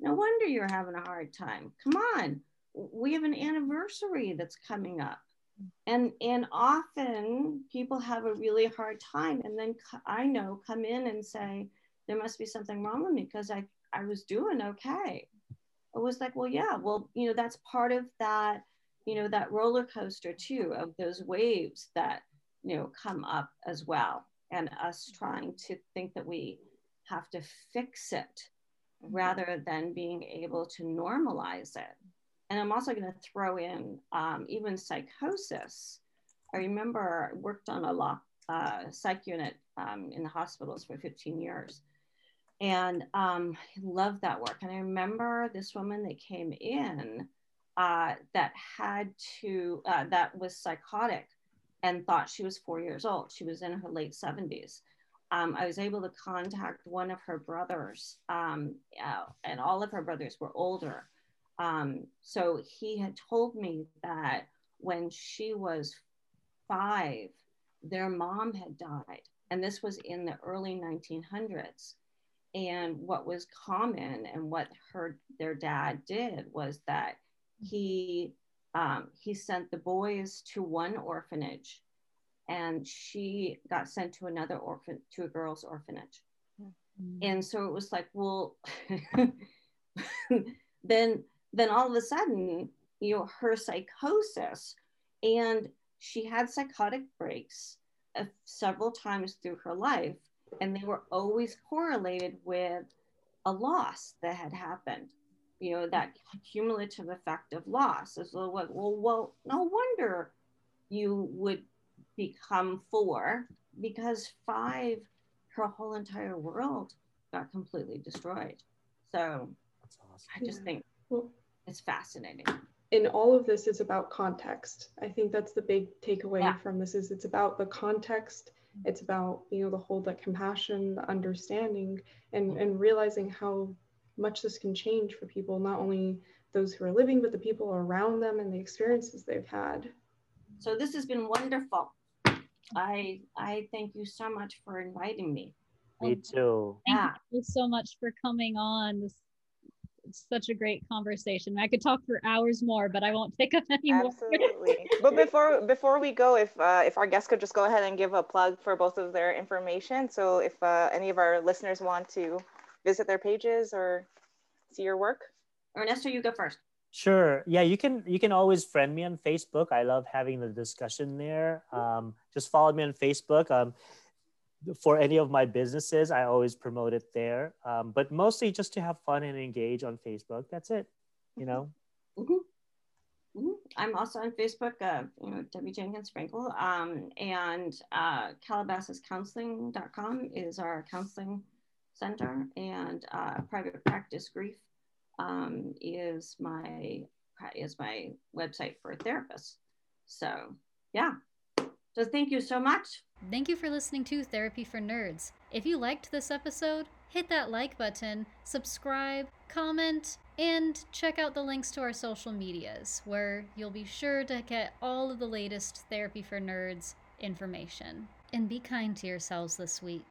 no wonder you're having a hard time. Come on. We have an anniversary that's coming up. And and often people have a really hard time and then i know come in and say there must be something wrong with me because i i was doing okay. It was like well yeah well you know that's part of that you know that roller coaster too of those waves that you know come up as well and us trying to think that we have to fix it rather than being able to normalize it and I'm also going to throw in um, even psychosis. I remember I worked on a law, uh, psych unit um, in the hospitals for 15 years. And um, I loved that work. And I remember this woman that came in uh, that had to, uh, that was psychotic and thought she was four years old. She was in her late 70s. Um, I was able to contact one of her brothers, um, uh, and all of her brothers were older. Um, so he had told me that when she was five, their mom had died. And this was in the early 1900s. And what was common and what her their dad did was that he um, he sent the boys to one orphanage and she got sent to another orphan to a girls orphanage mm-hmm. and so it was like well (laughs) then then all of a sudden, you know, her psychosis, and she had psychotic breaks uh, several times through her life, and they were always correlated with a loss that had happened. You know, that mm-hmm. cumulative effect of loss. As well, well, well, no wonder you would become four because five, her whole entire world got completely destroyed. So awesome. I just think well, it's fascinating. In all of this, it's about context. I think that's the big takeaway yeah. from this is it's about the context. It's about being able to hold that compassion, the understanding, and, mm-hmm. and realizing how much this can change for people, not only those who are living, but the people around them and the experiences they've had. So this has been wonderful. I I thank you so much for inviting me. Me too. Thank yeah. you so much for coming on. This it's such a great conversation. I could talk for hours more, but I won't take up any more. Absolutely. (laughs) but before before we go, if uh, if our guests could just go ahead and give a plug for both of their information. So if uh, any of our listeners want to visit their pages or see your work. Ernesto, you go first. Sure. Yeah, you can you can always friend me on Facebook. I love having the discussion there. Um, just follow me on Facebook. Um, for any of my businesses, I always promote it there. Um, but mostly just to have fun and engage on Facebook. That's it. You know. Mm-hmm. Mm-hmm. I'm also on Facebook, uh, you know, Debbie Jenkins Frankel, um, and uh, CalabasasCounseling.com is our counseling center, and uh, Private Practice Grief um, is my is my website for therapists. So, yeah. So thank you so much. Thank you for listening to Therapy for Nerds. If you liked this episode, hit that like button, subscribe, comment, and check out the links to our social medias, where you'll be sure to get all of the latest Therapy for Nerds information. And be kind to yourselves this week.